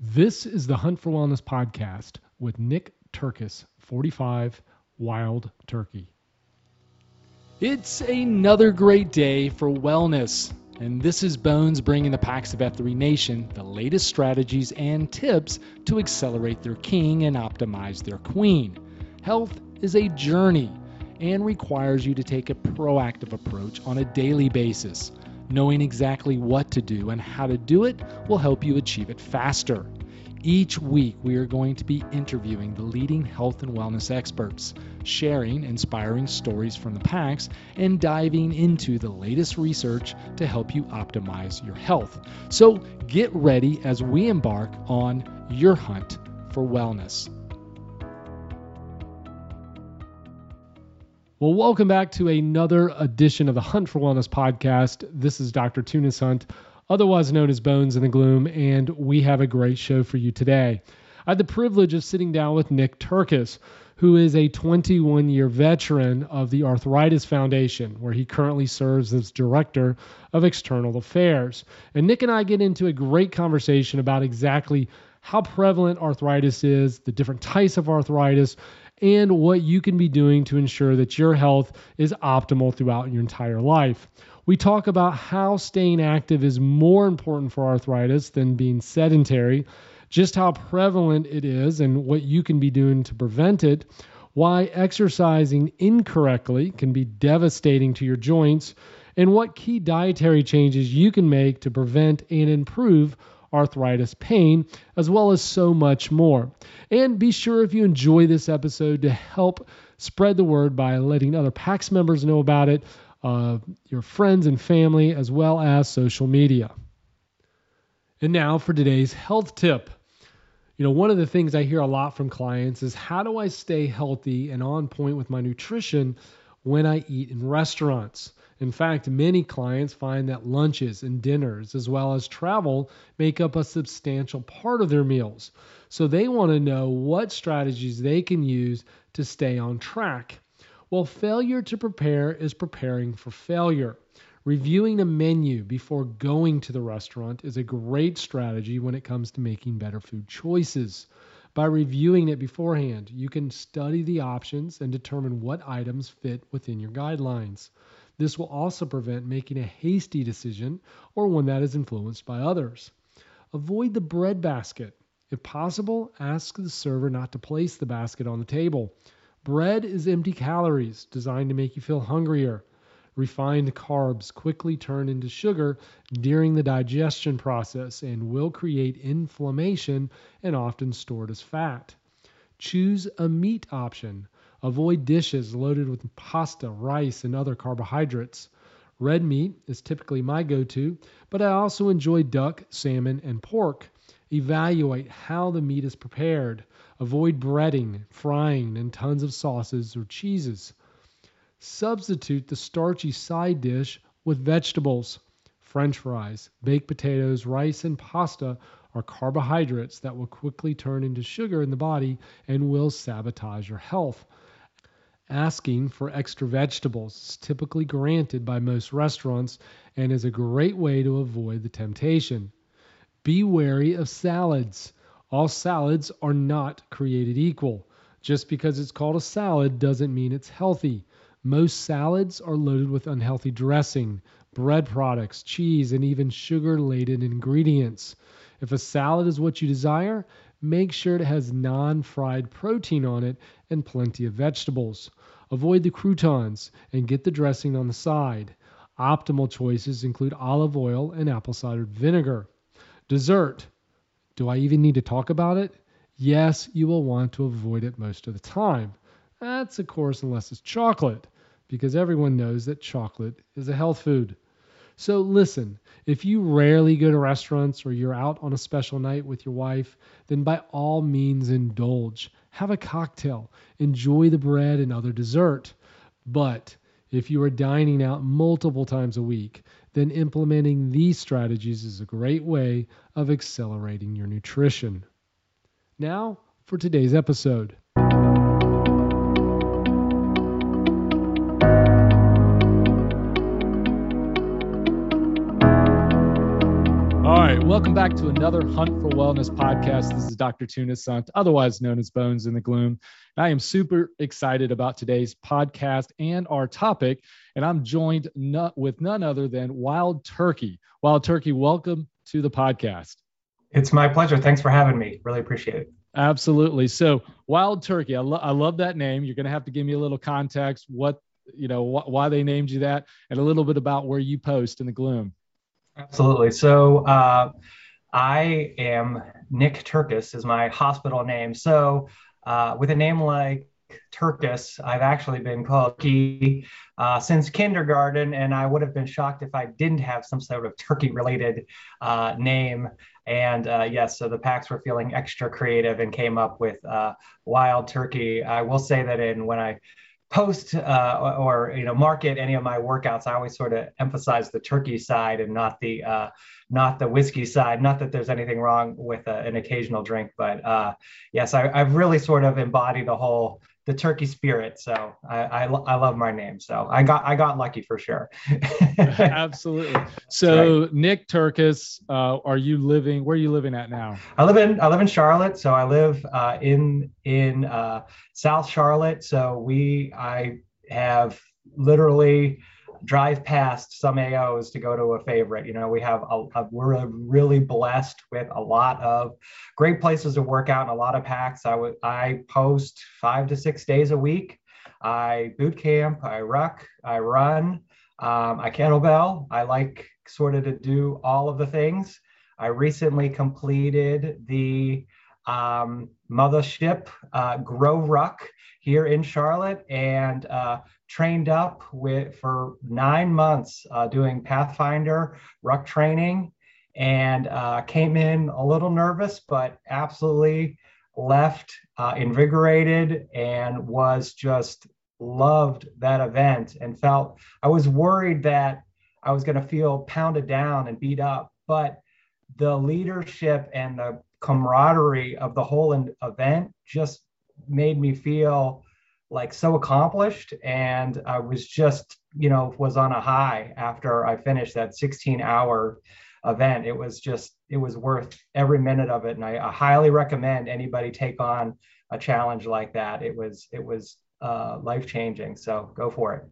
This is the Hunt for Wellness podcast with Nick Turkis, 45, Wild Turkey. It's another great day for wellness, and this is Bones bringing the PAX of F3 Nation the latest strategies and tips to accelerate their king and optimize their queen. Health is a journey and requires you to take a proactive approach on a daily basis. Knowing exactly what to do and how to do it will help you achieve it faster. Each week, we are going to be interviewing the leading health and wellness experts, sharing inspiring stories from the PAX, and diving into the latest research to help you optimize your health. So get ready as we embark on your hunt for wellness. Well, welcome back to another edition of the Hunt for Wellness podcast. This is Dr. Tunis Hunt, otherwise known as Bones in the Gloom, and we have a great show for you today. I had the privilege of sitting down with Nick Turkis, who is a 21 year veteran of the Arthritis Foundation, where he currently serves as Director of External Affairs. And Nick and I get into a great conversation about exactly how prevalent arthritis is, the different types of arthritis, and what you can be doing to ensure that your health is optimal throughout your entire life. We talk about how staying active is more important for arthritis than being sedentary, just how prevalent it is and what you can be doing to prevent it, why exercising incorrectly can be devastating to your joints, and what key dietary changes you can make to prevent and improve arthritis pain, as well as so much more. And be sure if you enjoy this episode to help spread the word by letting other PAX members know about it, uh, your friends and family, as well as social media. And now for today's health tip. You know, one of the things I hear a lot from clients is how do I stay healthy and on point with my nutrition when I eat in restaurants? In fact, many clients find that lunches and dinners, as well as travel, make up a substantial part of their meals. So they want to know what strategies they can use to stay on track. Well, failure to prepare is preparing for failure. Reviewing a menu before going to the restaurant is a great strategy when it comes to making better food choices. By reviewing it beforehand, you can study the options and determine what items fit within your guidelines. This will also prevent making a hasty decision or one that is influenced by others. Avoid the bread basket. If possible, ask the server not to place the basket on the table. Bread is empty calories designed to make you feel hungrier. Refined carbs quickly turn into sugar during the digestion process and will create inflammation and often stored as fat. Choose a meat option. Avoid dishes loaded with pasta, rice, and other carbohydrates. Red meat is typically my go to, but I also enjoy duck, salmon, and pork. Evaluate how the meat is prepared. Avoid breading, frying, and tons of sauces or cheeses. Substitute the starchy side dish with vegetables. French fries, baked potatoes, rice, and pasta are carbohydrates that will quickly turn into sugar in the body and will sabotage your health. Asking for extra vegetables is typically granted by most restaurants and is a great way to avoid the temptation. Be wary of salads. All salads are not created equal. Just because it's called a salad doesn't mean it's healthy. Most salads are loaded with unhealthy dressing, bread products, cheese, and even sugar laden ingredients. If a salad is what you desire, make sure it has non fried protein on it and plenty of vegetables. Avoid the croutons and get the dressing on the side. Optimal choices include olive oil and apple cider vinegar. Dessert. Do I even need to talk about it? Yes, you will want to avoid it most of the time. That's, of course, unless it's chocolate, because everyone knows that chocolate is a health food. So listen, if you rarely go to restaurants or you're out on a special night with your wife, then by all means indulge. Have a cocktail, enjoy the bread and other dessert. But if you are dining out multiple times a week, then implementing these strategies is a great way of accelerating your nutrition. Now, for today's episode. Welcome back to another Hunt for Wellness podcast. This is Dr. Tunis Hunt, otherwise known as Bones in the Gloom. And I am super excited about today's podcast and our topic. And I'm joined not, with none other than Wild Turkey. Wild Turkey, welcome to the podcast. It's my pleasure. Thanks for having me. Really appreciate it. Absolutely. So, Wild Turkey, I, lo- I love that name. You're going to have to give me a little context, what, you know, wh- why they named you that, and a little bit about where you post in the gloom. Absolutely. So uh, I am Nick Turkus is my hospital name. So uh, with a name like Turkus, I've actually been called Key uh, since kindergarten, and I would have been shocked if I didn't have some sort of turkey-related uh, name. And uh, yes, so the PAX were feeling extra creative and came up with uh, Wild Turkey. I will say that in when I post uh, or, you know market any of my workouts i always sort of emphasize the turkey side and not the uh, not the whiskey side. Not that there's anything wrong with a, uh, an occasional drink but uh, yes I, have really sort of embodied the whole the turkey spirit. So I, I, I, love my name. So I got I got lucky for sure. Absolutely. So right. Nick Turkus, uh, are you living? Where are you living at now? I live in I live in Charlotte. So I live uh, in in uh, South Charlotte. So we I have literally drive past some AOs to go to a favorite. You know, we have a, a, we're really blessed with a lot of great places to work out and a lot of packs. I would I post five to six days a week. I boot camp, I ruck, I run, um, I kettlebell. I like sort of to do all of the things. I recently completed the um, mothership uh, GoRuck here in Charlotte and uh, trained up with for nine months uh, doing Pathfinder ruck training. And uh, came in a little nervous, but absolutely left uh, invigorated and was just loved that event and felt I was worried that I was going to feel pounded down and beat up, but the leadership and the camaraderie of the whole event just made me feel like so accomplished and i was just you know was on a high after i finished that 16 hour event. It was just it was worth every minute of it and I, I, highly recommend anybody take on a challenge like that. It was it was uh, life changing so go for it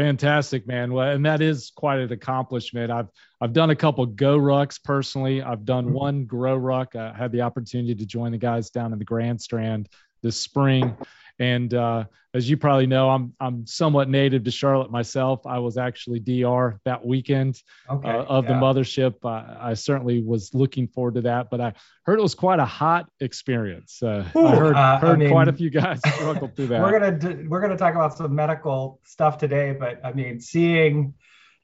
fantastic man. Well and that is quite an accomplishment. I've i've done a couple GoRucks personally. I've done mm-hmm. one GoRuck i had the opportunity to join the guys down in the grand strand this spring and uh, as you probably know, I'm I'm somewhat native to Charlotte myself. I was actually DR that weekend okay, uh, of yeah. the mothership. I, I, certainly was looking forward to that, but I heard it was quite a hot experience. Uh, Ooh, I heard, uh, heard I mean, quite a few guys struggle through that. We're gonna do, we're gonna talk about some medical stuff today, but I mean, seeing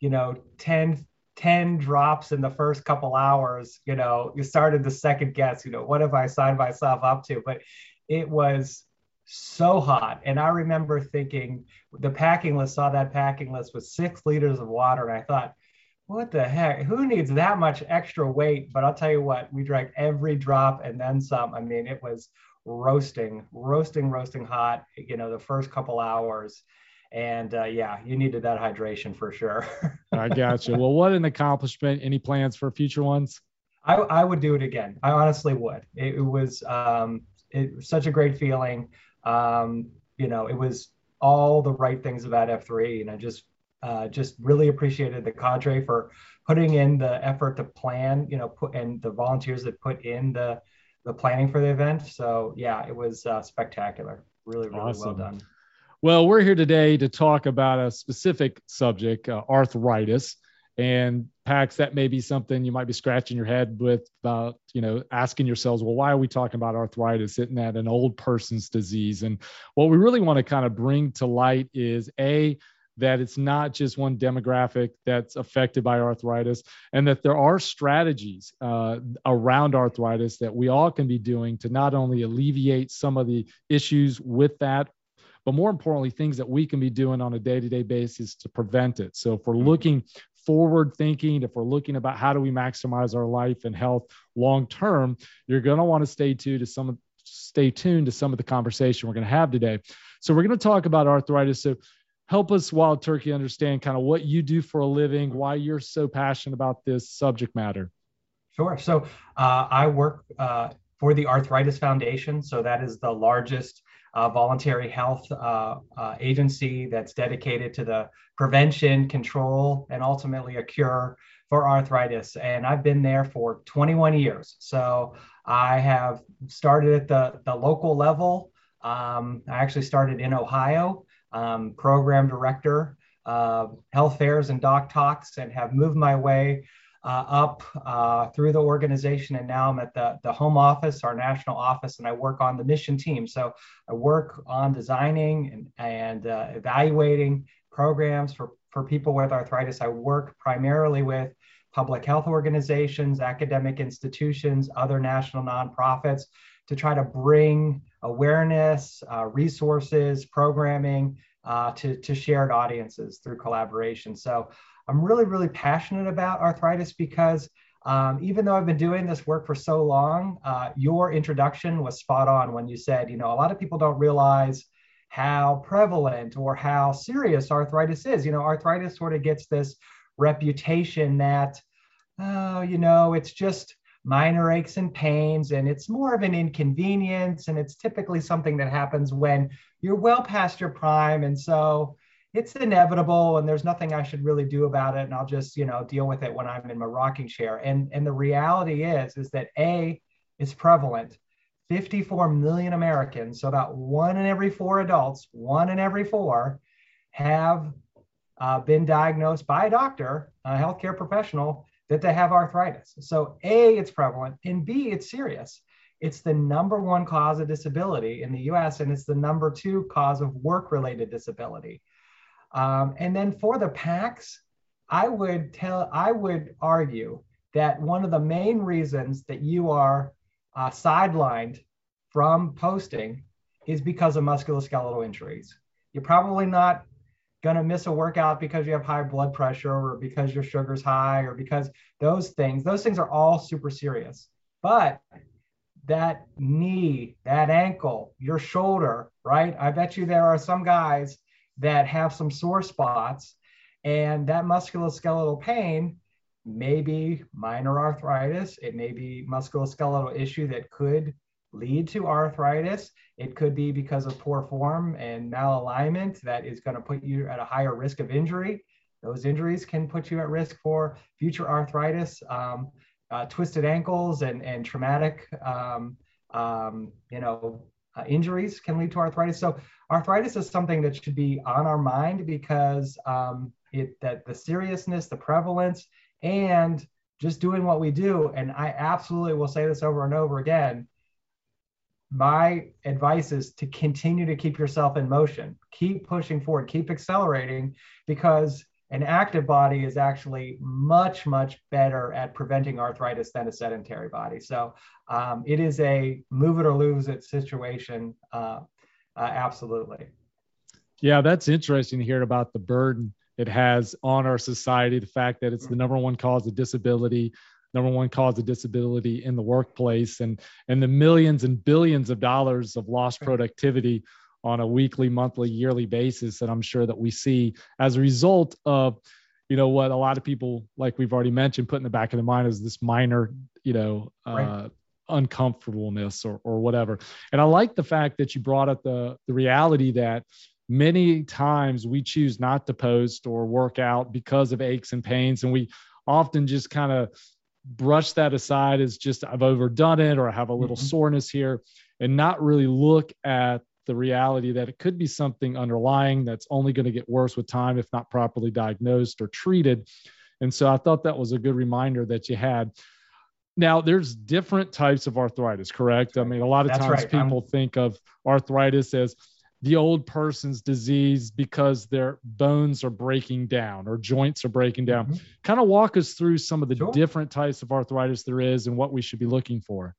you know 10 10 drops in the first couple hours, you know, you started to second guess, you know, what have I signed myself up to? But it was so hot. And I remember thinking the packing list saw that packing list with six liters of water. And I thought, what the heck? Who needs that much extra weight? But I'll tell you what, we drank every drop and then some. I mean, it was roasting, roasting, roasting hot, you know, the first couple hours. And uh, yeah, you needed that hydration for sure. I got you. Well, what an accomplishment. Any plans for future ones? I, I would do it again. I honestly would. It, it was um, it was such a great feeling. Um, you know, it was all the right things about F3, and I just uh, just really appreciated the cadre for putting in the effort to plan. You know, put and the volunteers that put in the the planning for the event. So yeah, it was uh, spectacular. Really, really awesome. well done. Well, we're here today to talk about a specific subject, uh, arthritis and PAX, that may be something you might be scratching your head with about, you know, asking yourselves, well, why are we talking about arthritis? Isn't that an old person's disease? And what we really want to kind of bring to light is A, that it's not just one demographic that's affected by arthritis, and that there are strategies uh, around arthritis that we all can be doing to not only alleviate some of the issues with that but more importantly, things that we can be doing on a day to day basis to prevent it. So, if we're mm-hmm. looking forward thinking, if we're looking about how do we maximize our life and health long term, you're going to want to stay tuned to some stay tuned to some of the conversation we're going to have today. So we're going to talk about arthritis. So help us wild turkey understand kind of what you do for a living, why you're so passionate about this subject matter. Sure. So uh, I work uh, for the Arthritis Foundation. So that is the largest uh, voluntary health uh, uh, agency that's dedicated to the prevention, control, and ultimately a cure for arthritis. And I've been there for 21 years. So I have started at the, the local level. Um, I actually started in Ohio, um, program director, health fairs and doc talks, and have moved my way uh, up uh, through the organization. And now I'm at the, the home office, our national office, and I work on the mission team. So I work on designing and, and uh, evaluating programs for, for people with arthritis. I work primarily with public health organizations, academic institutions, other national nonprofits to try to bring awareness, uh, resources, programming uh, to, to shared audiences through collaboration. So I'm really, really passionate about arthritis because um, even though I've been doing this work for so long, uh, your introduction was spot on when you said, you know, a lot of people don't realize how prevalent or how serious arthritis is. You know, arthritis sort of gets this reputation that, oh, you know, it's just minor aches and pains and it's more of an inconvenience and it's typically something that happens when you're well past your prime and so it's inevitable and there's nothing I should really do about it and I'll just, you know, deal with it when I'm in my rocking chair. And and the reality is is that A is prevalent. 54 million Americans, so about one in every four adults, one in every four have uh, been diagnosed by a doctor, a healthcare professional, that they have arthritis. So A, it's prevalent, and B, it's serious. It's the number one cause of disability in the US, and it's the number two cause of work related disability. Um, and then for the PAX, I would tell, I would argue that one of the main reasons that you are uh, sidelined from posting is because of musculoskeletal injuries. You're probably not going to miss a workout because you have high blood pressure or because your sugar's high or because those things, those things are all super serious. But that knee, that ankle, your shoulder, right? I bet you there are some guys that have some sore spots. And that musculoskeletal pain may be minor arthritis. It may be musculoskeletal issue that could lead to arthritis. It could be because of poor form and malalignment that is going to put you at a higher risk of injury. Those injuries can put you at risk for future arthritis, um, uh, twisted ankles, and, and traumatic, um, um, you know, uh, injuries can lead to arthritis. So arthritis is something that should be on our mind because um, it that the seriousness, the prevalence, and just doing what we do. And I absolutely will say this over and over again. My advice is to continue to keep yourself in motion, keep pushing forward, keep accelerating, because an active body is actually much much better at preventing arthritis than a sedentary body. So um, it is a move it or lose it situation uh, uh, absolutely. Yeah that's interesting to hear about the burden it has on our society the fact that it's the number one cause of disability number one cause of disability in the workplace and and the millions and billions of dollars of lost productivity on a weekly, monthly, yearly basis. And I'm sure that we see as a result of, you know, what a lot of people, like we've already mentioned, put in the back of their mind is this minor, you know, uh, uncomfortableness or, or whatever. And I like the fact that you brought up the, the reality that many times we choose not to post or work out because of aches and pains. And we often just kind of brush that aside as just I've overdone it or I have a little mm-hmm. soreness here and not really look at the reality that it could be something underlying that's only going to get worse with time if not properly diagnosed or treated. And so I thought that was a good reminder that you had. Now, there's different types of arthritis, correct? I mean, a lot of that's times right. people I'm... think of arthritis as the old person's disease because their bones are breaking down or joints are breaking down. Mm-hmm. Kind of walk us through some of the sure. different types of arthritis there is and what we should be looking for.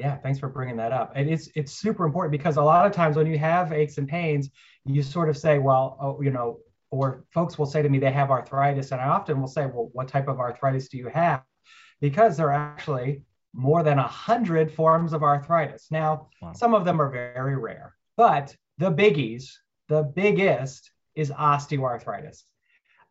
Yeah, thanks for bringing that up. And it's it's super important because a lot of times when you have aches and pains, you sort of say, well, oh, you know, or folks will say to me they have arthritis, and I often will say, well, what type of arthritis do you have? Because there are actually more than a hundred forms of arthritis. Now, wow. some of them are very rare, but the biggies, the biggest is osteoarthritis.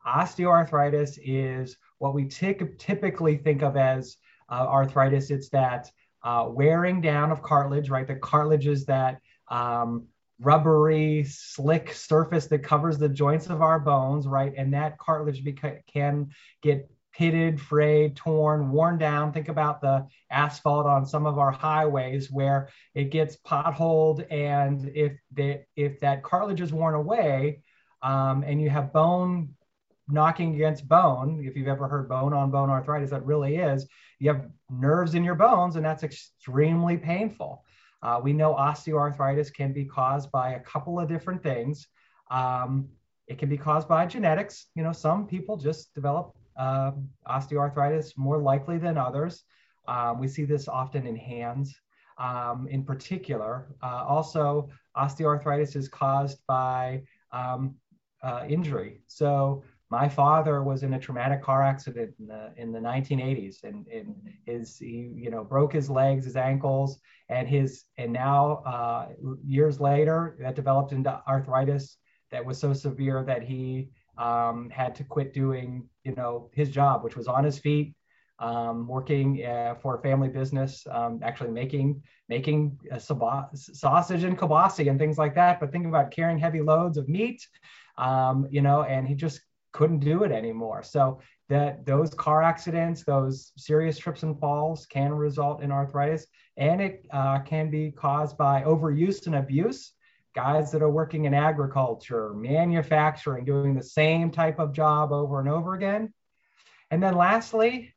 Osteoarthritis is what we t- typically think of as uh, arthritis. It's that uh, wearing down of cartilage, right? The cartilage is that um, rubbery, slick surface that covers the joints of our bones, right? And that cartilage beca- can get pitted, frayed, torn, worn down. Think about the asphalt on some of our highways where it gets potholed, and if if that cartilage is worn away, um, and you have bone knocking against bone, if you've ever heard bone on bone arthritis, that really is, you have nerves in your bones, and that's extremely painful. Uh, we know osteoarthritis can be caused by a couple of different things. Um, it can be caused by genetics. You know, some people just develop uh, osteoarthritis more likely than others. Um, we see this often in hands um, in particular. Uh, also, osteoarthritis is caused by um, uh, injury. So my father was in a traumatic car accident in the, in the 1980s and, and his he you know broke his legs his ankles and his and now uh, years later that developed into arthritis that was so severe that he um, had to quit doing you know his job which was on his feet um, working uh, for a family business um, actually making making sausage and kielbasa and things like that. But thinking about carrying heavy loads of meat um, you know and he just couldn't do it anymore. So that those car accidents, those serious trips and falls can result in arthritis, and it uh, can be caused by overuse and abuse. Guys that are working in agriculture, manufacturing, doing the same type of job over and over again. And then lastly,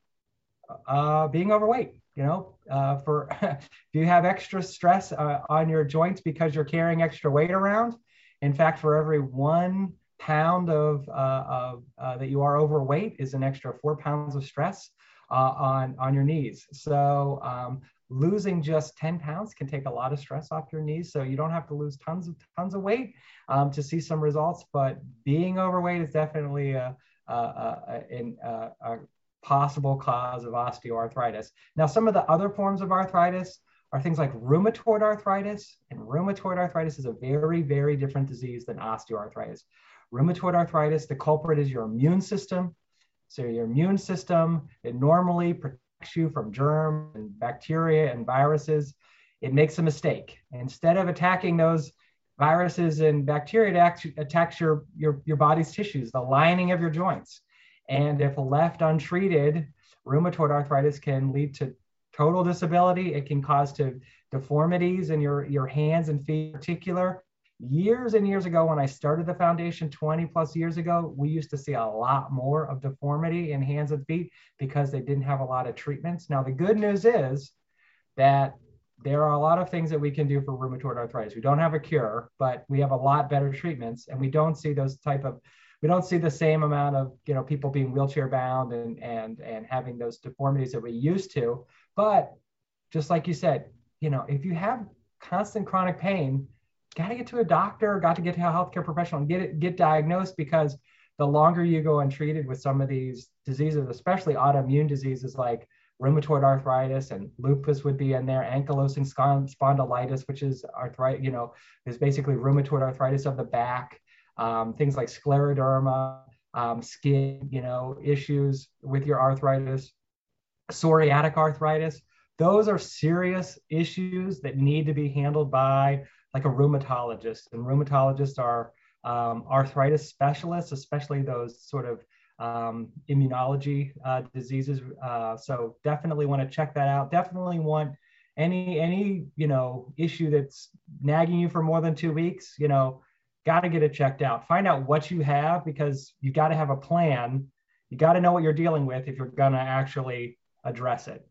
uh, being overweight. You know, uh, for if you have extra stress uh, on your joints because you're carrying extra weight around. In fact, for every one pound of, uh, of uh, that you are overweight is an extra four pounds of stress uh, on on your knees. So um, losing just 10 pounds can take a lot of stress off your knees. So you don't have to lose tons of tons of weight um, to see some results. But being overweight is definitely a, a, a, a, a possible cause of osteoarthritis. Now, some of the other forms of arthritis are things like rheumatoid arthritis, and rheumatoid arthritis is a very, very different disease than osteoarthritis rheumatoid arthritis, the culprit is your immune system. So your immune system, it normally protects you from germs and bacteria and viruses. It makes a mistake. Instead of attacking those viruses and bacteria, it attacks your, your, your body's tissues, the lining of your joints. And if left untreated, rheumatoid arthritis can lead to total disability. It can cause to deformities in your, your hands and feet in particular years and years ago when i started the foundation 20 plus years ago we used to see a lot more of deformity in hands and feet because they didn't have a lot of treatments. Now the good news is that there are a lot of things that we can do for rheumatoid arthritis. We don't have a cure but we have a lot better treatments and we don't see those type of we don't see the same amount of you know people being wheelchair bound and and and having those deformities that we used to. But just like you said you know if you have constant chronic pain got to get to a doctor, got to get to a healthcare professional and get it, get diagnosed because the longer you go untreated with some of these diseases, especially autoimmune diseases like rheumatoid arthritis and lupus would be in there, ankylosing spondylitis, which is arthritis, you know, is basically rheumatoid arthritis of the back, um, things like scleroderma, um, skin, you know, issues with your arthritis, psoriatic arthritis. Those are serious issues that need to be handled by like a rheumatologist, and rheumatologists are um, arthritis specialists, especially those sort of um, immunology uh, diseases. Uh, so definitely want to check that out. Definitely want any any you know issue that's nagging you for more than two weeks. You know, got to get it checked out. Find out what you have because you got to have a plan. You got to know what you're dealing with if you're gonna actually address it.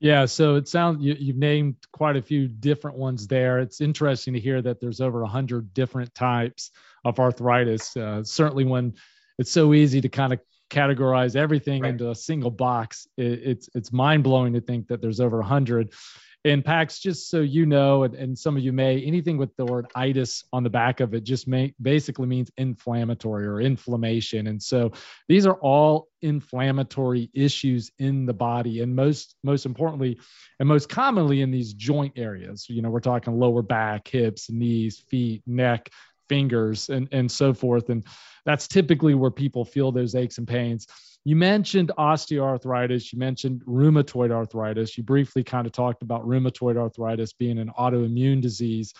Yeah, so it sounds you, have named quite a few different ones there. It's interesting to hear that there's over a hundred different types of arthritis. Uh, certainly, when it's so easy to kind of categorize everything right. into a single box, it, it's it's mind blowing to think that there's over a hundred. And PAX, just so you know, and, and, some of you may, anything with the word itis on the back of it just may, basically means inflammatory or inflammation. And so these are all inflammatory issues in the body. And most, most importantly, and most commonly in these joint areas, you know, we're talking lower back, hips, knees, feet, neck, fingers, and, and so forth. And that's typically where people feel those aches and pains. You mentioned osteoarthritis, you mentioned rheumatoid arthritis. You briefly kind of talked about rheumatoid arthritis being an autoimmune disease.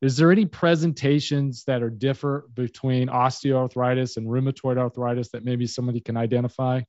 Is there any presentations that are different between osteoarthritis and rheumatoid arthritis that maybe somebody can identify?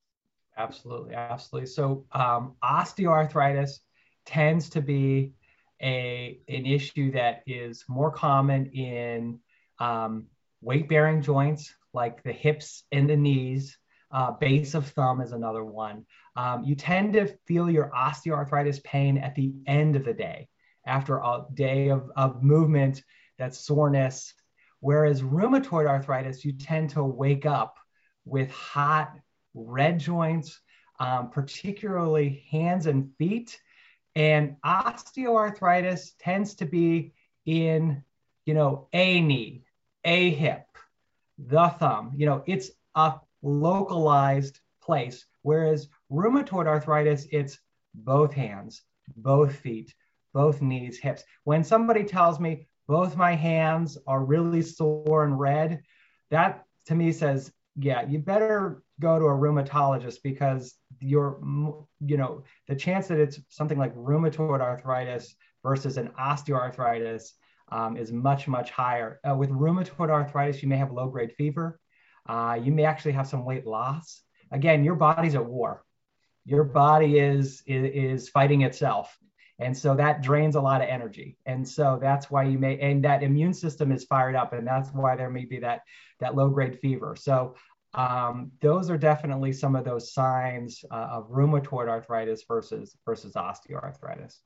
Absolutely, absolutely. So um, osteoarthritis tends to be a an issue that is more common in um, weight bearing joints like the hips and the knees. Uh, base of thumb is another one. Um, you tend to feel your osteoarthritis pain at the end of the day after a day of, of movement, that's soreness. Whereas rheumatoid arthritis, you tend to wake up with hot red joints, um, particularly hands and feet. And osteoarthritis tends to be in, you know, a knee, a hip, the thumb. You know, it's a localized place. Whereas rheumatoid arthritis, it's both hands, both feet, both knees, hips. When somebody tells me both my hands are really sore and red, that to me says, yeah, you better go to a rheumatologist because you're, you know, the chance that it's something like rheumatoid arthritis versus an osteoarthritis um, is much, much higher. Uh, with rheumatoid arthritis, you may have low grade fever. Uh, you may actually have some weight loss. Again, your body's at war. Your body is, is, is fighting itself. And so that drains a lot of energy. And so that's why you may, and that immune system is fired up. And that's why there may be that, that low grade fever. So um, those are definitely some of those signs uh, of rheumatoid arthritis versus, versus osteoarthritis.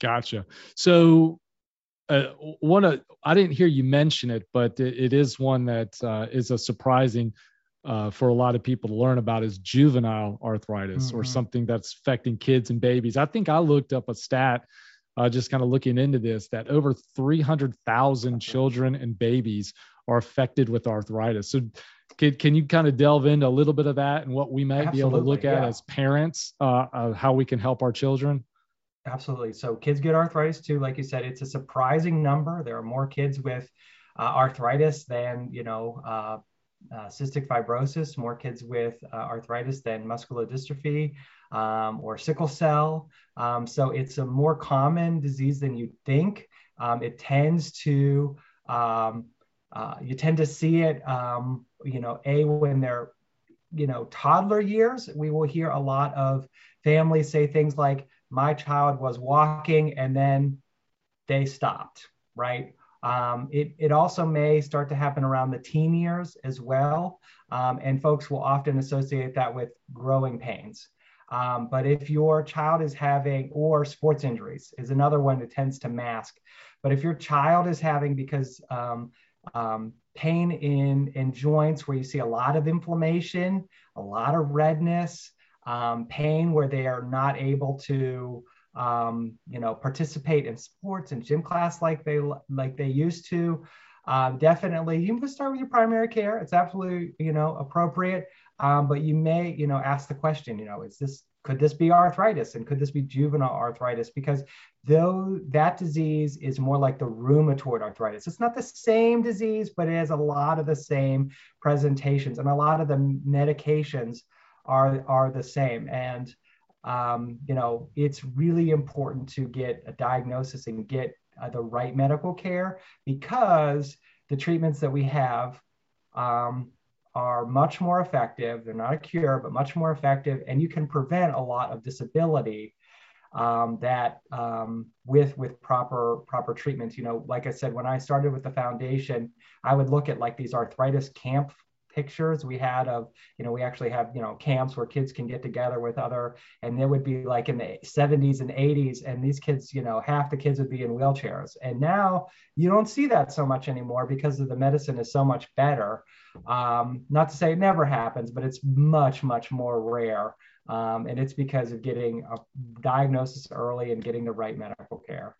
Gotcha. So uh, one of, I didn't hear you mention it, but it, it is one that uh, is a surprising uh, for a lot of people to learn about is juvenile arthritis mm-hmm. or something that's affecting kids and babies. I think I looked up a stat uh, just kind of looking into this that over 300,000 children and babies are affected with arthritis. So, can, can you kind of delve into a little bit of that and what we might Absolutely, be able to look at yeah. as parents, uh, uh, how we can help our children? Absolutely. So, kids get arthritis too. Like you said, it's a surprising number. There are more kids with uh, arthritis than you know uh, uh, cystic fibrosis, more kids with uh, arthritis than muscular dystrophy um, or sickle cell. Um, so it's a more common disease than you'd think. Um, it tends to, um, uh, you tend to see it, um, you know, A, when they're, you know, toddler years, we will hear a lot of families say things like, my child was walking and then they stopped, right? Um, it, it also may start to happen around the teen years as well. Um, and folks will often associate that with growing pains. Um, but if your child is having, or sports injuries is another one that tends to mask. But if your child is having, because um, um, pain in, in joints where you see a lot of inflammation, a lot of redness, um, pain where they are not able to um, you know, participate in sports and gym class like they like they used to. Um, definitely, you can start with your primary care. It's absolutely you know appropriate, um, but you may you know ask the question. You know, is this could this be arthritis and could this be juvenile arthritis? Because though that disease is more like the rheumatoid arthritis, it's not the same disease, but it has a lot of the same presentations and a lot of the medications are are the same and um, you know, it's really important to get a diagnosis and get uh, the right medical care because the treatments that we have um, are much more effective. They're not a cure, but much more effective, and you can prevent a lot of disability um, that um, with with proper proper treatments. You know, like I said, when I started with the foundation, I would look at like these arthritis camp pictures we had of you know we actually have you know camps where kids can get together with other and they would be like in the 70s and 80s and these kids you know half the kids would be in wheelchairs. And now you don't see that so much anymore because of the medicine is so much better. Um, not to say it never happens but it's much much more rare. Um, and it's because of getting a diagnosis early and getting the right medical care.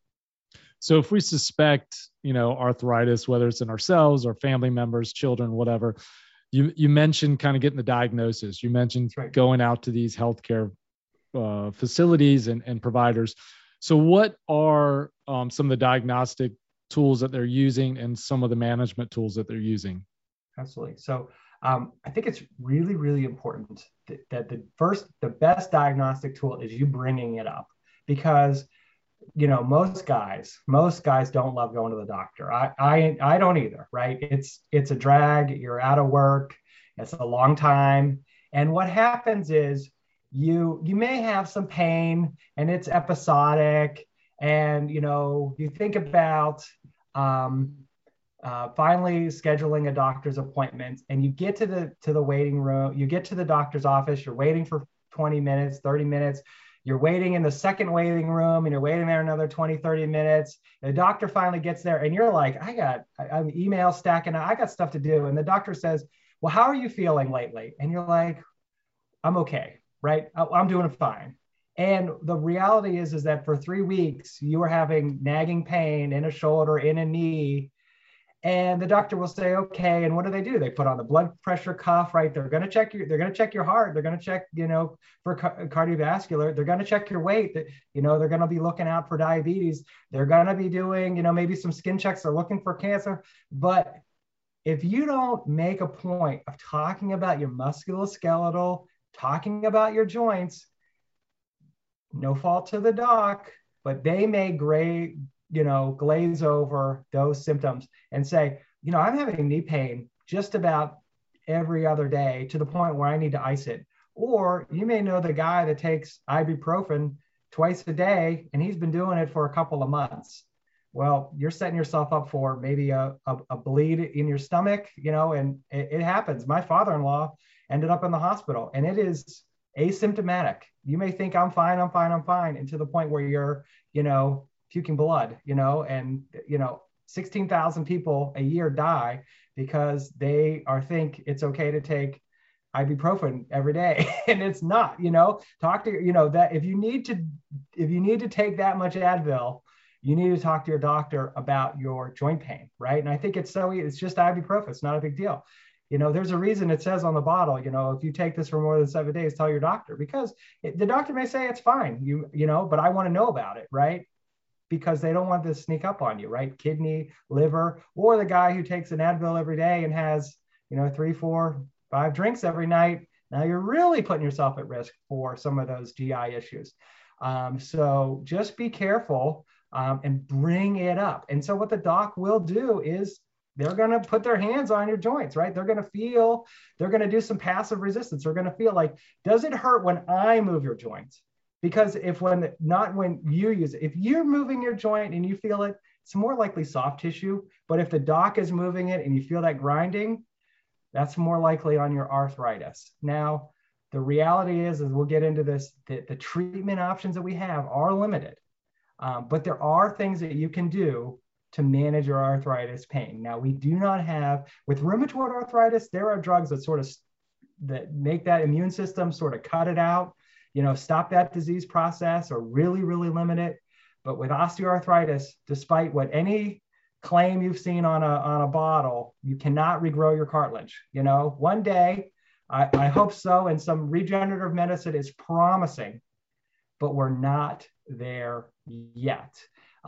So if we suspect, you know, arthritis, whether it's in ourselves or family members, children, whatever, you you mentioned kind of getting the diagnosis. You mentioned right. going out to these healthcare uh, facilities and, and providers. So, what are um, some of the diagnostic tools that they're using and some of the management tools that they're using? Absolutely. So, um, I think it's really, really important that, that the first, the best diagnostic tool is you bringing it up because you know most guys most guys don't love going to the doctor. I, I i don't either right? It's it's a drag. You're out of work. It's a long time. And what happens is you you may have some pain and it's episodic and you know you think about um, uh, finally scheduling a doctor's appointment and you get to the to the waiting room you get to the doctor's office you're waiting for 20 minutes 30 minutes you're waiting in the second waiting room and you're waiting there another 20 30 minutes the doctor finally gets there and you're like i got i'm email stacking i got stuff to do. And the doctor says well how are you feeling lately? And you're like i'm okay right? I'm doing fine. And the reality is is that for three weeks you were having nagging pain in a shoulder in a knee and the doctor will say okay and what do they do? They put on the blood pressure cuff right? They're going to check your they're going to check your heart. They're going to check you know for ca- cardiovascular. They're going to check your weight. You know they're going to be looking out for diabetes. They're going to be doing you know maybe some skin checks. They're looking for cancer. But if you don't make a point of talking about your musculoskeletal talking about your joints no fault to the doc but they may gray you know, glaze over those symptoms and say, you know, I'm having knee pain just about every other day to the point where I need to ice it. Or you may know the guy that takes ibuprofen twice a day and he's been doing it for a couple of months. Well, you're setting yourself up for maybe a, a, a bleed in your stomach, you know, and it, it happens. My father in law ended up in the hospital and it is asymptomatic. You may think I'm fine, I'm fine, I'm fine, and to the point where you're, you know, puking blood, you know, and you know, 16,000 people a year die because they are think it's okay to take ibuprofen every day. And it's not you know. Talk to you know that if you need to if you need to take that much advil you need to talk to your doctor about your joint pain right? And i think it's so it's just ibuprofen it's not a big deal. You know there's a reason it says on the bottle you know if you take this for more than seven days tell your doctor because it, the doctor may say it's fine you you know but i want to know about it right because they don't want this to sneak up on you, right? Kidney, liver, or the guy who takes an Advil every day and has, you know, three, four, five drinks every night. Now you're really putting yourself at risk for some of those GI issues. Um, so just be careful um, and bring it up. And so what the doc will do is they're going to put their hands on your joints, right? They're going to feel, they're going to do some passive resistance. They're going to feel like, does it hurt when I move your joints? Because if when not when you use it if you're moving your joint and you feel it it's more likely soft tissue but if the doc is moving it and you feel that grinding that's more likely on your arthritis. Now the reality is is we'll get into this the, the treatment options that we have are limited um, but there are things that you can do to manage your arthritis pain. Now we do not have with rheumatoid arthritis there are drugs that sort of that make that immune system sort of cut it out you know, stop that disease process or really, really limit it. But with osteoarthritis, despite what any claim you've seen on a, on a bottle, you cannot regrow your cartilage. You know, one day, I, I hope so, and some regenerative medicine is promising, but we're not there yet.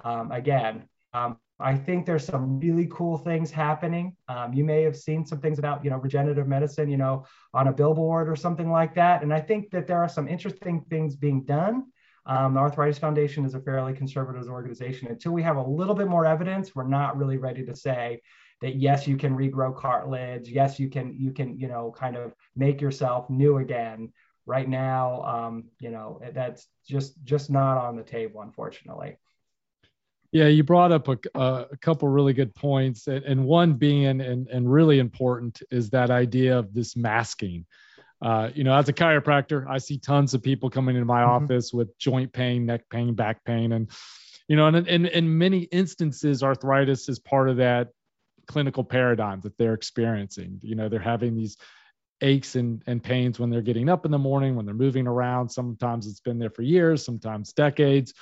Um, again, um, I think there's some really cool things happening. Um, you may have seen some things about, you know, regenerative medicine, you know, on a billboard or something like that. And I think that there are some interesting things being done. Um, the Arthritis Foundation is a fairly conservative organization. Until we have a little bit more evidence, we're not really ready to say that yes, you can regrow cartilage. Yes, you can, you can, you know, kind of make yourself new again. Right now, um, you know, that's just just not on the table, unfortunately. Yeah, you brought up a, a couple really good points, and, and one being and, and really important is that idea of this masking. Uh, you know, as a chiropractor, I see tons of people coming into my mm-hmm. office with joint pain, neck pain, back pain, and you know, and in, in many instances, arthritis is part of that clinical paradigm that they're experiencing. You know, they're having these aches and, and pains when they're getting up in the morning, when they're moving around. Sometimes it's been there for years, sometimes decades.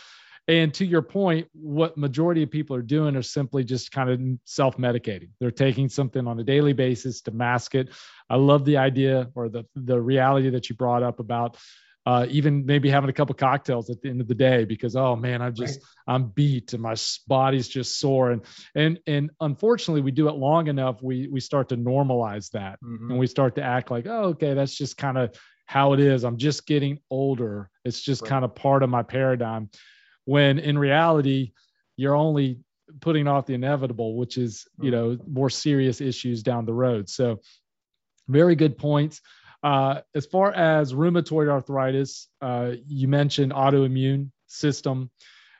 And to your point, what majority of people are doing are simply just kind of self-medicating. They're taking something on a daily basis to mask it. I love the idea or the the reality that you brought up about uh, even maybe having a couple cocktails at the end of the day because oh man i'm just right. i'm beat and my body's just sore and and and unfortunately we do it long enough we we start to normalize that mm-hmm. and we start to act like oh okay that's just kind of how it is i'm just getting older it's just right. kind of part of my paradigm when in reality you're only putting off the inevitable which is you mm-hmm. know more serious issues down the road so very good points uh, as far as rheumatoid arthritis, uh, you mentioned autoimmune system.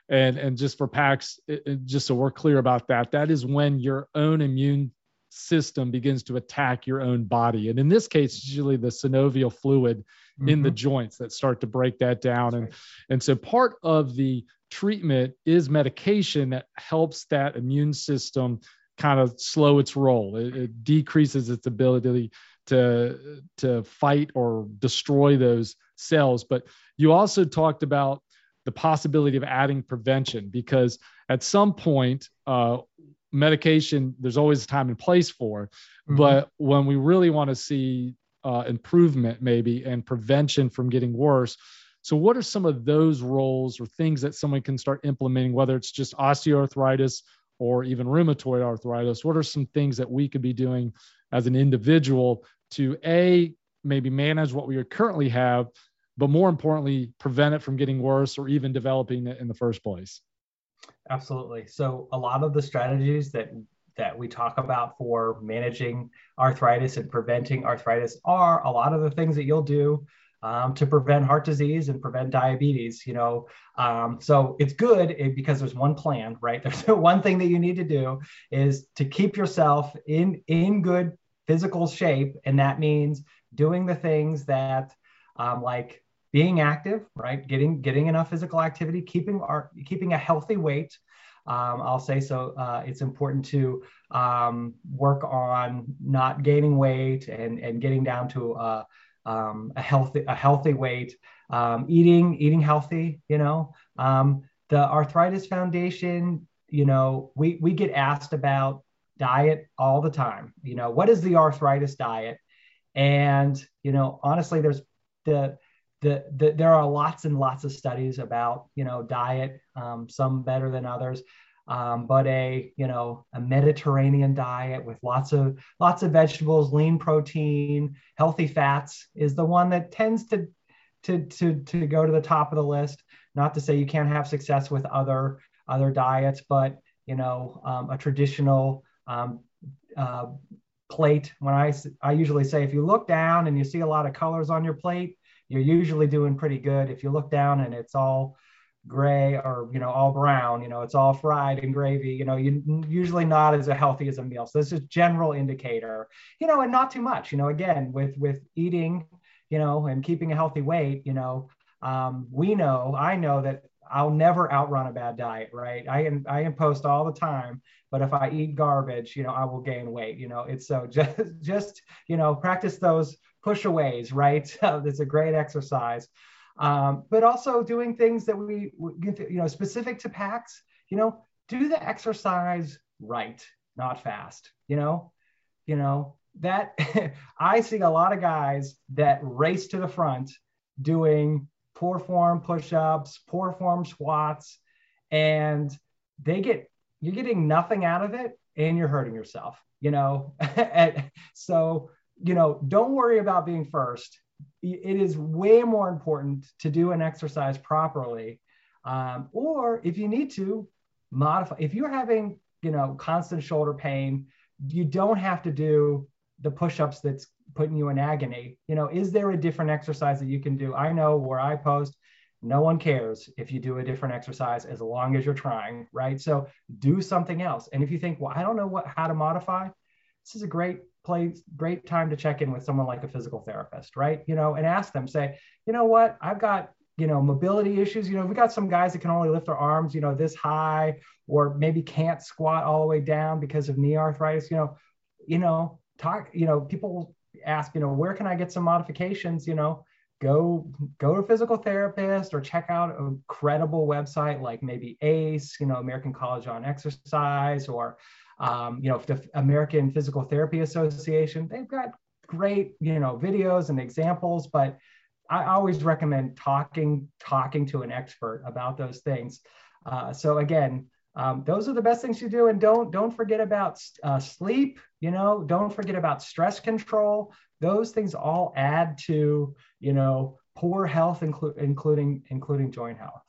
And, and just for PAX, it, it, just so we're clear about that, that is when your own immune system begins to attack your own body. And in this case, it's usually the synovial fluid mm-hmm. in the mm-hmm. joints that start to break that down. That's and, right. and so part of the treatment is medication that helps that immune system kind of slow its roll. It, it decreases its ability to to fight or destroy those cells but you also talked about the possibility of adding prevention because at some point uh, medication there's always a time and place for. Mm-hmm. but when we really want to see uh, improvement maybe and prevention from getting worse so what are some of those roles or things that someone can start implementing whether it's just osteoarthritis or even rheumatoid arthritis? What are some things that we could be doing as an individual to a maybe manage what we currently have but more importantly prevent it from getting worse or even developing it in the first place absolutely. So a lot of the strategies that that we talk about for managing arthritis and preventing arthritis are a lot of the things that you'll do um, to prevent heart disease and prevent diabetes you know? Um, so it's good because there's one plan right? There's one thing that you need to do is to keep yourself in in good physical shape and that means doing the things that um, like being active right getting getting enough physical activity keeping our keeping a healthy weight um, I'll say so. Uh, it's important to um, work on not gaining weight and, and getting down to uh, um, a healthy a healthy weight, um, eating eating healthy. You know, um, the Arthritis Foundation. You know, we we get asked about diet all the time. You know, what is the arthritis diet? And you know, honestly, there's the the, the, there are lots and lots of studies about you know diet um, some better than others um, but a you know a Mediterranean diet with lots of lots of vegetables, lean protein, healthy fats is the one that tends to to to to go to the top of the list. Not to say you can't have success with other other diets, but you know um, a traditional um, uh, plate. When I I usually say if you look down and you see a lot of colors on your plate, you're usually doing pretty good. If you look down and it's all gray or you know all brown you know it's all fried and gravy you know you usually not as healthy as a meal so this is general indicator you know and not too much you know again with with eating you know and keeping a healthy weight you know um, we know i know that i'll never outrun a bad diet right i am i impose all the time but if i eat garbage you know i will gain weight you know it's so just just you know practice those push aways right it's a great exercise. Um, but also doing things that we, you know, specific to PAX, you know, do the exercise right, not fast, you know, you know, that I see a lot of guys that race to the front doing poor form push-ups, poor form squats, and they get, you're getting nothing out of it and you're hurting yourself, you know? so, you know, don't worry about being first it is way more important to do an exercise properly. Um, or if you need to modify, if you're having, you know, constant shoulder pain, you don't have to do the push-ups that's putting you in agony. You know, is there a different exercise that you can do? I know where I post, no one cares if you do a different exercise as long as you're trying, right? So do something else. And if you think, well, I don't know what how to modify, this is a great place, great time to check in with someone like a physical therapist, right? You know, and ask them, say, you know what, I've got, you know, mobility issues. You know, we got some guys that can only lift their arms, you know, this high, or maybe can't squat all the way down because of knee arthritis. You know, you know, talk, you know, people ask, you know, where can I get some modifications? You know, go go to a physical therapist or check out a credible website like maybe ACE, you know, American College on Exercise, or um, you know, the American Physical Therapy Association, they've got great, you know, videos and examples, but I always recommend talking talking to an expert about those things. Uh, so again, um, those are the best things to do, and don't don't forget about uh, sleep. You know, don't forget about stress control. Those things all add to you know poor health, inclu- including including joint health.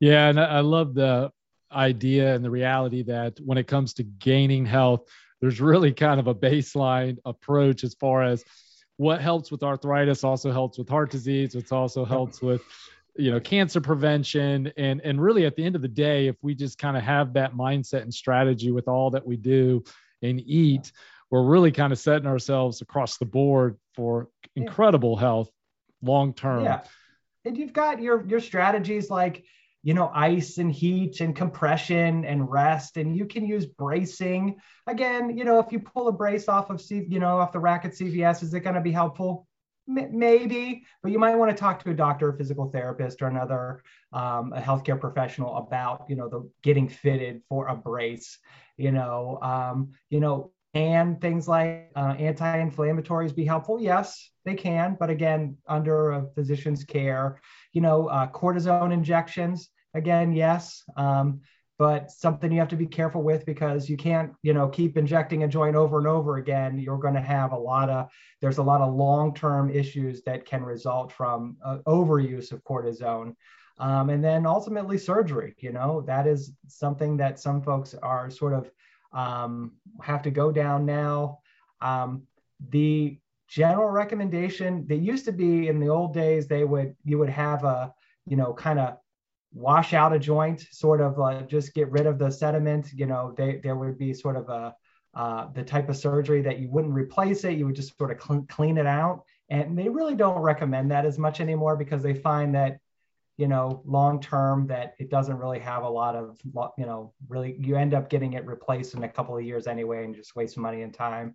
Yeah, and I love the idea and the reality that when it comes to gaining health, there's really kind of a baseline approach as far as what helps with arthritis also helps with heart disease. Which also helps with you know cancer prevention. And and really at the end of the day if we just kind of have that mindset and strategy with all that we do and eat we're really kind of setting ourselves across the board for incredible health long term yeah and you've got your your strategies like you know, ice and heat and compression and rest. And you can use bracing. Again, you know, if you pull a brace off of, C, you know, off the rack at CVS, is it going to be helpful? maybe, but you might want to talk to a doctor, a physical therapist, or another um, a healthcare professional about, you know, the getting fitted for a brace. You know, um, you know, and things like uh, anti-inflammatories be helpful? Yes, they can, but again, under a physician's care. You know, uh, cortisone injections, again, yes, um, but something you have to be careful with because you can't, you know, keep injecting a joint over and over again. You're going to have a lot of, there's a lot of long-term issues that can result from uh, overuse of cortisone. Um, and then ultimately surgery, you know, that is something that some folks are sort of um, have to go down now. Um, the general recommendation, that used to be in the old days, they would, you would have a, you know, kind of wash out a joint, sort of uh, just get rid of the sediment. You know, they, there would be sort of a, uh, the type of surgery that you wouldn't replace it, you would just sort of cl- clean it out. And they really don't recommend that as much anymore because they find that you know, long term that it doesn't really have a lot of, you know, really you end up getting it replaced in a couple of years anyway and just waste money and time.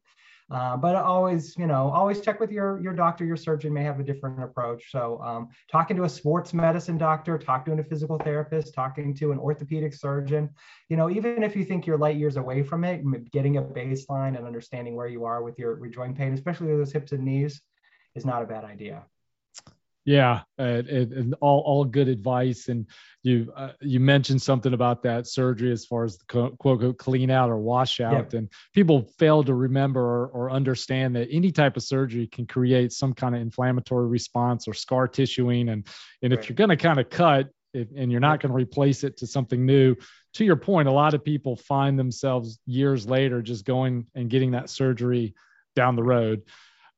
Uh, but always, you know, always check with your your doctor. Your surgeon may have a different approach. So, um, talking to a sports medicine doctor, talking to a physical therapist, talking to an orthopedic surgeon, you know, even if you think you're light years away from it, getting a baseline and understanding where you are with your, your joint pain, especially those hips and knees, is not a bad idea. Yeah, and, and, all all good advice. And you uh, you mentioned something about that surgery as far as the quote, quote clean out or wash out, and people fail to remember or, or, understand that any type of surgery can create some kind of inflammatory response or scar tissuing. And and right. if you're going to kind of cut if, and you're not going to replace it to something new, to your point, a lot of people find themselves years later just going and getting that surgery down the road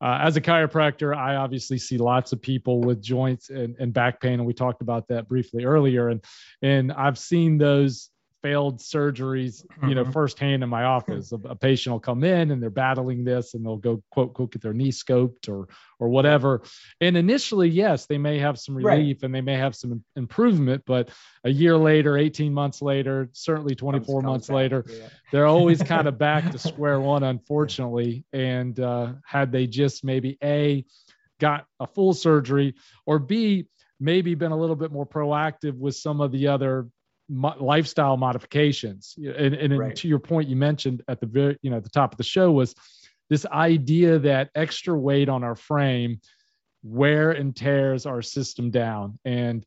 uh, as a chiropractor, I obviously see lots of people with joints and, and back pain, and we talked about that briefly earlier. And and I've seen those failed surgeries, you know, mm-hmm. firsthand in my office. A, a, patient will come in and they're battling this, and they'll go quote quote get their knee scoped or or whatever. And initially, yes, they may have some relief right. and they may have some improvement, but a year later, 18 months later, certainly 24 comes, months later, yeah. they're always kind of back to square one, unfortunately. And uh, had they just maybe a got a full surgery or b maybe been a little bit more proactive with some of the other mo- lifestyle modifications. And, and right. to your point, you mentioned at the very, you know, at the top of the show was this idea that extra weight on our frame wear and tears our system down. And,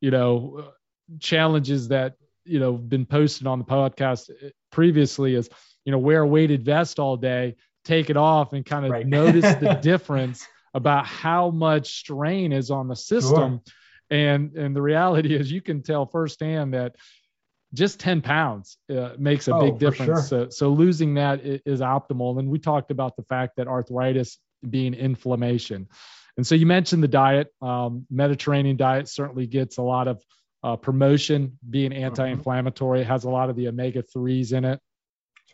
you know, challenges that, you know, been posted on the podcast eh, previously is, you know, wear a weighted vest all day, take it off and kind of right. notice the difference about how much strain is on the system. Sure and and the reality is you can tell firsthand that just 10 pounds uh, makes a oh, big difference. Sure. So, so losing that is optimal. And we talked about the fact that arthritis being inflammation. And so you mentioned the diet. Um, Mediterranean diet certainly gets a lot of uh, promotion, being mm-hmm. anti-inflammatory. It has a lot of the omega threes in it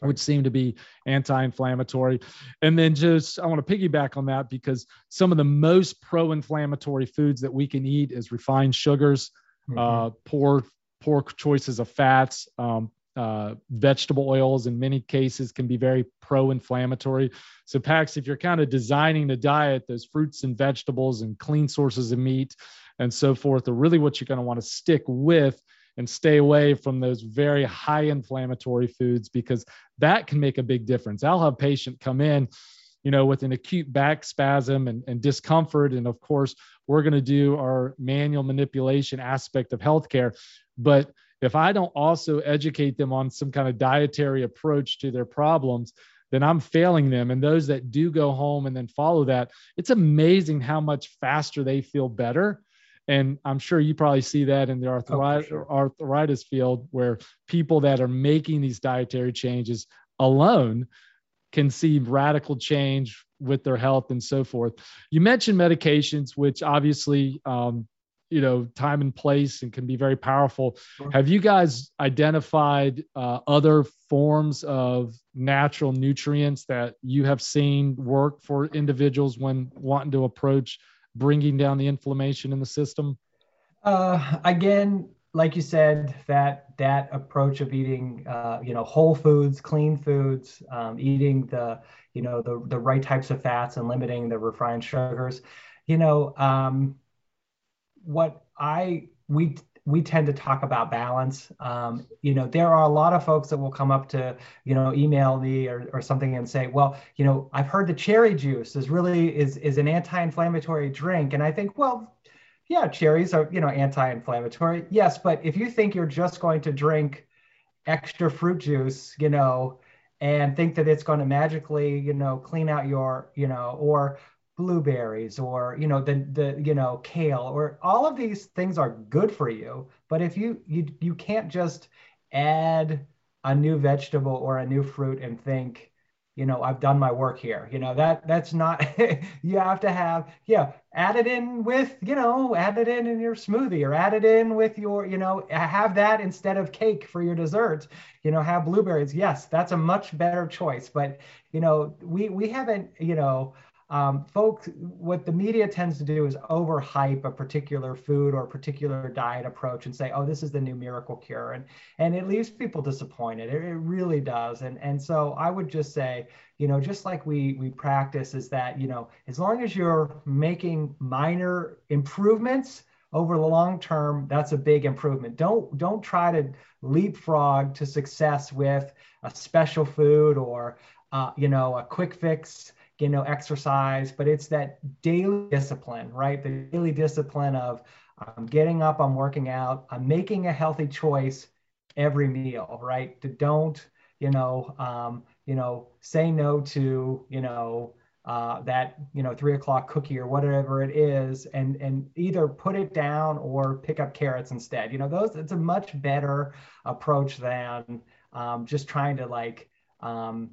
which seem to be anti-inflammatory. And then just I want to piggyback on that because some of the most pro-inflammatory foods that we can eat is refined sugars, mm-hmm. uh, poor poor choices of fats, um, uh, vegetable oils in many cases can be very pro-inflammatory. So Pax, if you're kind of designing the diet, those fruits and vegetables and clean sources of meat and so forth are really what you're going to want to stick with and stay away from those very high inflammatory foods because that can make a big difference. I'll have a patient come in, you know, with an acute back spasm and, and discomfort. And of course, we're going to do our manual manipulation aspect of healthcare. But if I don't also educate them on some kind of dietary approach to their problems, then I'm failing them. And those that do go home and then follow that, it's amazing how much faster they feel better. And I'm sure you probably see that in the arthritis, oh, sure. arthritis field where people that are making these dietary changes alone can see radical change with their health and so forth. You mentioned medications, which obviously, um, you know, time and place and can be very powerful. Sure. Have you guys identified uh, other forms of natural nutrients that you have seen work for individuals when wanting to approach bringing down the inflammation in the system? Uh, again, like you said, that that approach of eating, uh, you know, whole foods, clean foods, um, eating the, you know, the the right types of fats and limiting the refined sugars, you know, um, what I we we tend to talk about balance. Um, you know, there are a lot of folks that will come up to, you know, email me or, or something and say, well, you know, I've heard the cherry juice is really is is an anti-inflammatory drink, and I think, well, yeah, cherries are, you know, anti-inflammatory. Yes, but if you think you're just going to drink extra fruit juice, you know, and think that it's going to magically, you know, clean out your, you know, or blueberries or you know the the you know kale or all of these things are good for you. But if you you you can't just add a new vegetable or a new fruit and think you know i've done my work here. You know that that's not you have to have yeah add it in with you know add it in in your smoothie or add it in with your you know have that instead of cake for your dessert. You know have blueberries. Yes that's a much better choice. But you know we we haven't you know um, folks, what the media tends to do is overhype a particular food or particular diet approach and say, "Oh, this is the new miracle cure," and and it leaves people disappointed. It, it really does. And and so I would just say, you know, just like we we practice, is that you know, as long as you're making minor improvements over the long term, that's a big improvement. Don't don't try to leapfrog to success with a special food or uh, you know a quick fix you know exercise but it's that daily discipline right? The daily discipline of um, getting up i'm working out i'm making a healthy choice every meal right? To don't you know um, you know say no to you know uh, that you know three o'clock cookie or whatever it is and and either put it down or pick up carrots instead. You know those it's a much better approach than um, just trying to like um,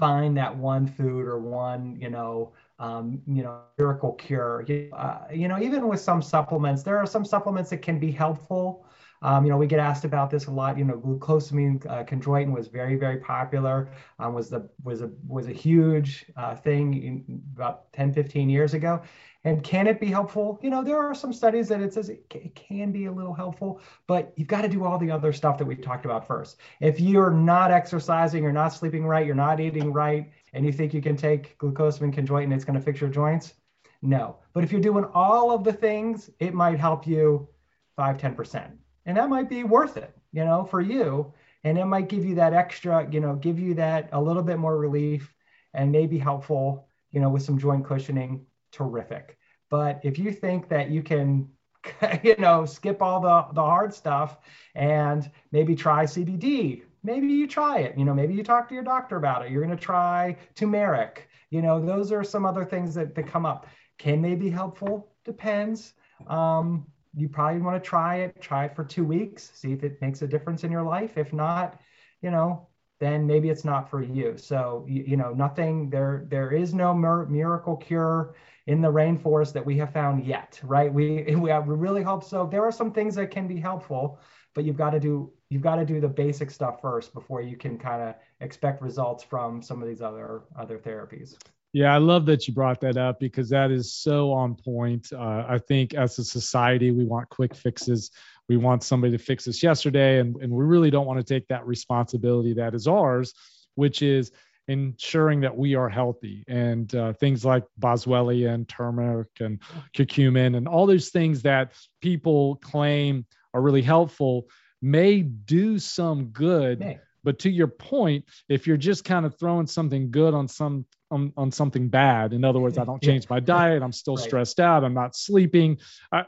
find that one food or one, you know, um, you know, miracle cure. Uh, you know, even with some supplements, there are some supplements that can be helpful. Um, you know, we get asked about this a lot. You know, glucosamine uh, chondroitin was very, very popular. Um, was the was a was a huge uh, thing in, about 10, 15 years ago. And can it be helpful? You know, there are some studies that it says it, it can be a little helpful, but you've got to do all the other stuff that we talked about first. If you're not exercising, you're not sleeping right, you're not eating right, and you think you can take glucosamine chondroitin and it's going to fix your joints, no. But if you're doing all of the things, it might help you 5, 10%. And that might be worth it, you know, for you. And it might give you that extra, you know, give you that a little bit more relief and maybe helpful, you know, with some joint cushioning terrific. But if you think that you can, you know, skip all the, the hard stuff and maybe try CBD, maybe you try it. You know, maybe you talk to your doctor about it. You're going to try turmeric. You know, those are some other things that, that come up. Can they be helpful? Depends. Um, you probably want to try it, try it for two weeks, see if it makes a difference in your life. If not, you know, then maybe it's not for you. So, you, you know, nothing, there, there is no miracle cure in the rainforest that we have found yet, right? We, we, we really hope so. There are some things that can be helpful, but you've got to do, you've got to do the basic stuff first before you can kind of expect results from some of these other, other therapies. Yeah, I love that you brought that up because that is so on point. Uh, I think as a society, we want quick fixes. We want somebody to fix us yesterday, and, and we really don't want to take that responsibility that is ours, which is ensuring that we are healthy. And uh, things like boswellia and turmeric and curcumin and all those things that people claim are really helpful may do some good. But to your point, if you're just kind of throwing something good on some on, on something bad, in other words, I don't change my diet, I'm still right. stressed out, I'm not sleeping. I,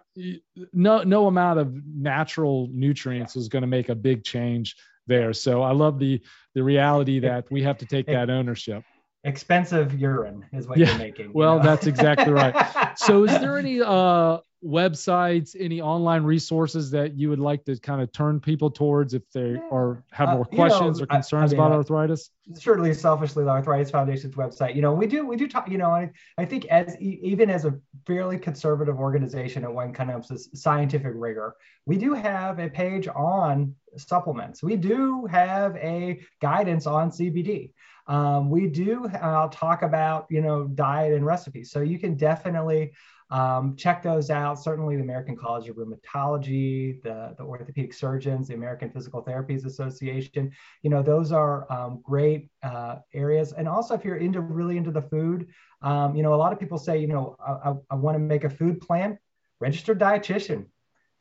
no no amount of natural nutrients is going to make a big change there. So I love the the reality that we have to take that ownership expensive urine is what yeah. you're making. You well, know? that's exactly right. so is there any uh websites, any online resources that you would like to kind of turn people towards if they are have more uh, questions know, or concerns I, I mean, about arthritis? Certainly, selfishly, the Arthritis Foundation's website. You know, we do we do talk. You know, I, I think as even as a fairly conservative organization and when kind of scientific rigor, we do have a page on supplements. We do have a guidance on CBD. Um, we do uh, talk about you know diet and recipes, so you can definitely um, check those out. Certainly, the American College of Rheumatology, the, the Orthopedic Surgeons, the American Physical Therapies Association. You know, those are um, great uh, areas. And also, if you're into really into the food, um, you know, a lot of people say, you know, I, I, I want to make a food plan. Registered dietitian.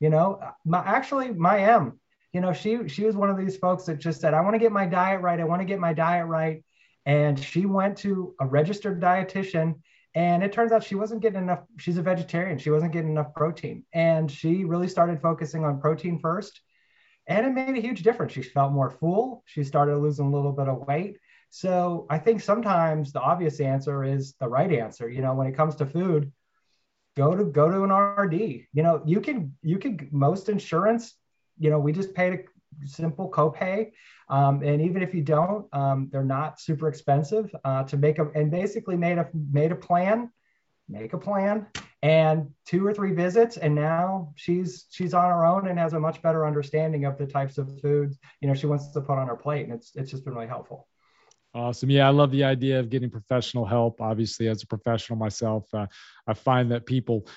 You know, my actually my M. You know, she she was one of these folks that just said, I want to get my diet right. I want to get my diet right. And she went to a registered dietitian and it turns out she wasn't getting enough. She's a vegetarian. She wasn't getting enough protein. And she really started focusing on protein first. And it made a huge difference. She felt more full. She started losing a little bit of weight. So I think sometimes the obvious answer is the right answer. You know, when it comes to food, go to go to an RD. You know, you can you can most insurance, you know, we just paid a simple copay um, and even if you don't, um, they're not super expensive uh, to make a, and basically made a, made a plan, make a plan and two or three visits. And now she's, she's on her own and has a much better understanding of the types of foods, you know, she wants to put on her plate. And it's, it's just been really helpful. Awesome. Yeah, I love the idea of getting professional help. Obviously, as a professional myself, uh, I find that people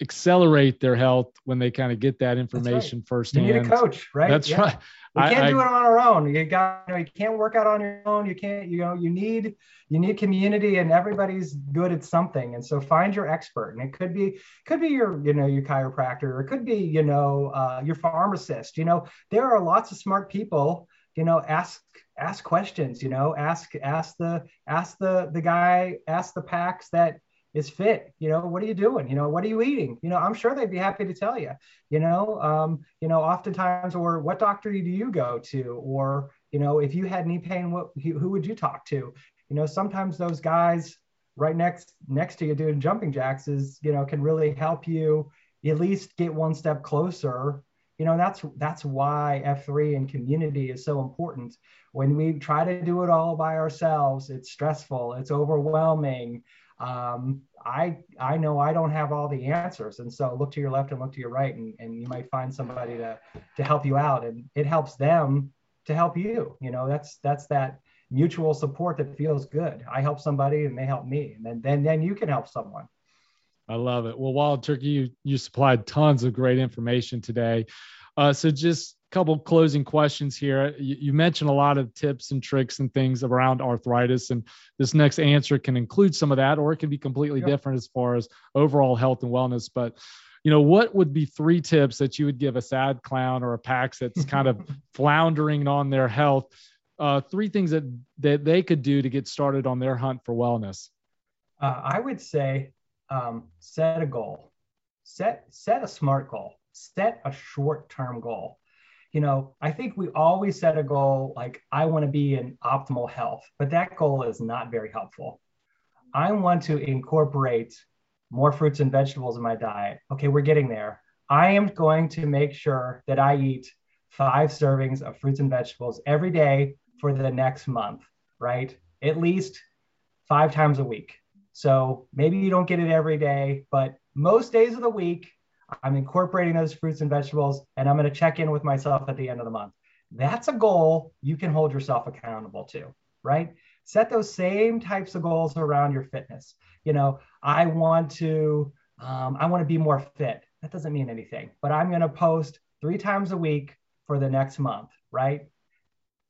accelerate their health when they kind of get that information right. firsthand. You need a coach, right? That's yeah. right. We can't I, do it on our own. You got, you, know, you can't work out on your own. You can't, you know, you need, you need community, and everybody's good at something. And so find your expert, and it could be, could be your, you know, your chiropractor, or it could be, you know, uh, your pharmacist. You know, there are lots of smart people. You know, ask ask questions. You know, ask ask the ask the the guy, ask the PAX that is fit you know what are you doing? You know what are you eating? You know i'm sure they'd be happy to tell you you know um, you know oftentimes or what doctor do you go to? Or you know if you had knee pain what who would you talk to? You know sometimes those guys right next next to you doing jumping jacks is you know can really help you at least get one step closer. You know that's that's why f3 and community is so important. When we try to do it all by ourselves it's stressful it's overwhelming um, I I know I don't have all the answers, and so look to your left and look to your right, and, and you might find somebody to to help you out, and it helps them to help you. You know, that's that's that mutual support that feels good. I help somebody, and they help me, and then then then you can help someone. I love it. Well, Wild Turkey, you you supplied tons of great information today. Uh, so just couple closing questions here. You, you, mentioned a lot of tips and tricks and things around arthritis, and this next answer can include some of that, or it can be completely different as far as overall health and wellness. But you know, what would be three tips that you would give a sad clown or a PAX that's kind of floundering on their health? Uh, three things that that they could do to get started on their hunt for wellness. Uh, I would say um, set a goal. Set set a smart goal. Set a short term goal you know, I think we always set a goal like, I want to be in optimal health, but that goal is not very helpful. I want to incorporate more fruits and vegetables in my diet. Okay, we're getting there. I am going to make sure that I eat five servings of fruits and vegetables every day for the next month, right? At least five times a week. So maybe you don't get it every day, but most days of the week, I'm incorporating those fruits and vegetables, and I'm going to check in with myself at the end of the month. That's a goal you can hold yourself accountable to, right? Set those same types of goals around your fitness. You know, I want to, um, I want to be more fit. That doesn't mean anything, but I'm going to post three times a week for the next month, right?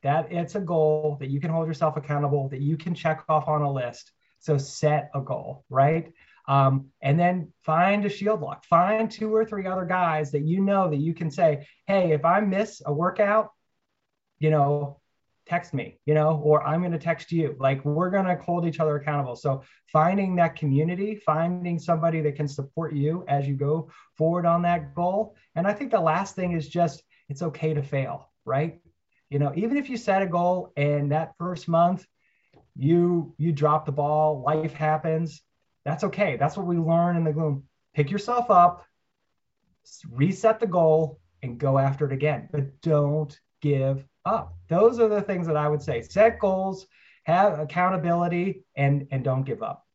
That it's a goal that you can hold yourself accountable, that you can check off on a list. So set a goal, right? Um, and then find a shield lock, find two or three other guys that you know that you can say, hey, if I miss a workout, you know, text me, you know, or I'm going to text you. Like we're going to hold each other accountable. So finding that community, finding somebody that can support you as you go forward on that goal. And I think the last thing is just it's okay to fail, right? You know, even if you set a goal and that first month you you drop the ball, life happens, that's okay. That's what we learn in the gloom. Pick yourself up, reset the goal and go after it again. But don't give up. Those are the things that I would say. Set goals, have accountability, and and don't give up.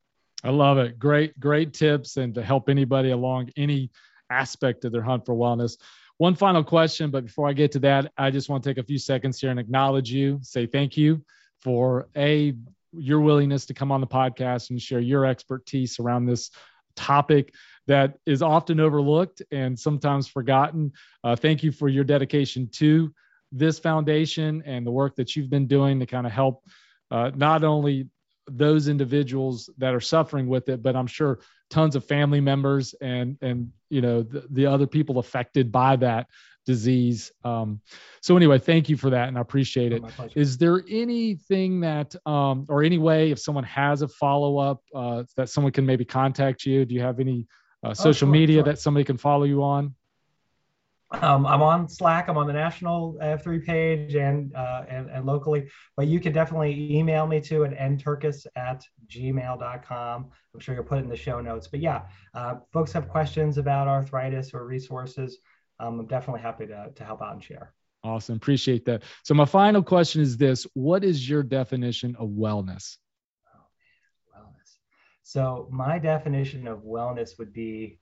I love it. Great, great tips, and to help anybody along any aspect of their hunt for wellness. One final question, but before I get to that, I just want to take a few seconds here and acknowledge you, say thank you for a your willingness to come on the podcast and share your expertise around this topic that is often overlooked and sometimes forgotten. Uh, thank you for your dedication to this foundation and the work that you've been doing to kind of help uh, not only those individuals that are suffering with it, but I'm sure tons of family members and and you know the, the other people affected by that disease. Um, so anyway, thank you for that, and I appreciate it. Oh, Is there anything that um, or any way if someone has a follow up uh, that someone can maybe contact you? Do you have any uh, oh, social oh, sure, media sure. that somebody can follow you on? Um, I'm on Slack. I'm on the national F3 page and, uh, and, and locally, but you can definitely email me to at nturkis at gmail.com. I'm sure you'll put it in the show notes. But yeah, uh, folks have questions about arthritis or resources. Um, I'm definitely happy to, to help out and share. Awesome. Appreciate that. So my final question is this: What is your definition of wellness? Oh, wellness. So my definition of wellness would be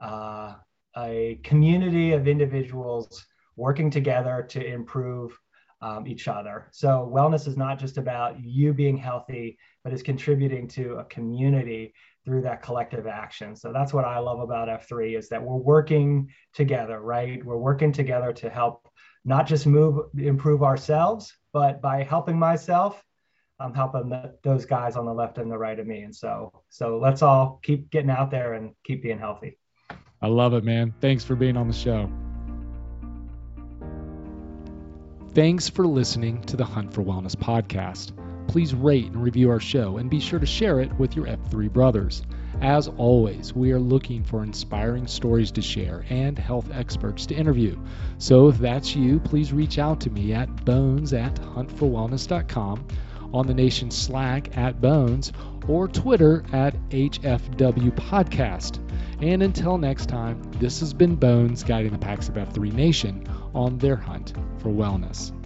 uh, a community of individuals working together to improve um, each other. So wellness is not just about you being healthy, but is contributing to a community through that collective action. So that's what I love about F3 is that we're working together, right? We're working together to help not just move improve ourselves, but by helping myself, I'm helping the, those guys on the left and the right of me. And so so let's all keep getting out there and keep being healthy. I love it, man. Thanks for being on the show. Thanks for listening to the Hunt for Wellness podcast. Please rate and review our show and be sure to share it with your F3 brothers. As always, we are looking for inspiring stories to share and health experts to interview. So if that's you, please reach out to me at bones at huntforwellness.com, on the nation's Slack at bones, or Twitter at HFW Podcast. And until next time, this has been Bones guiding the PAX of F3 Nation on their hunt for wellness.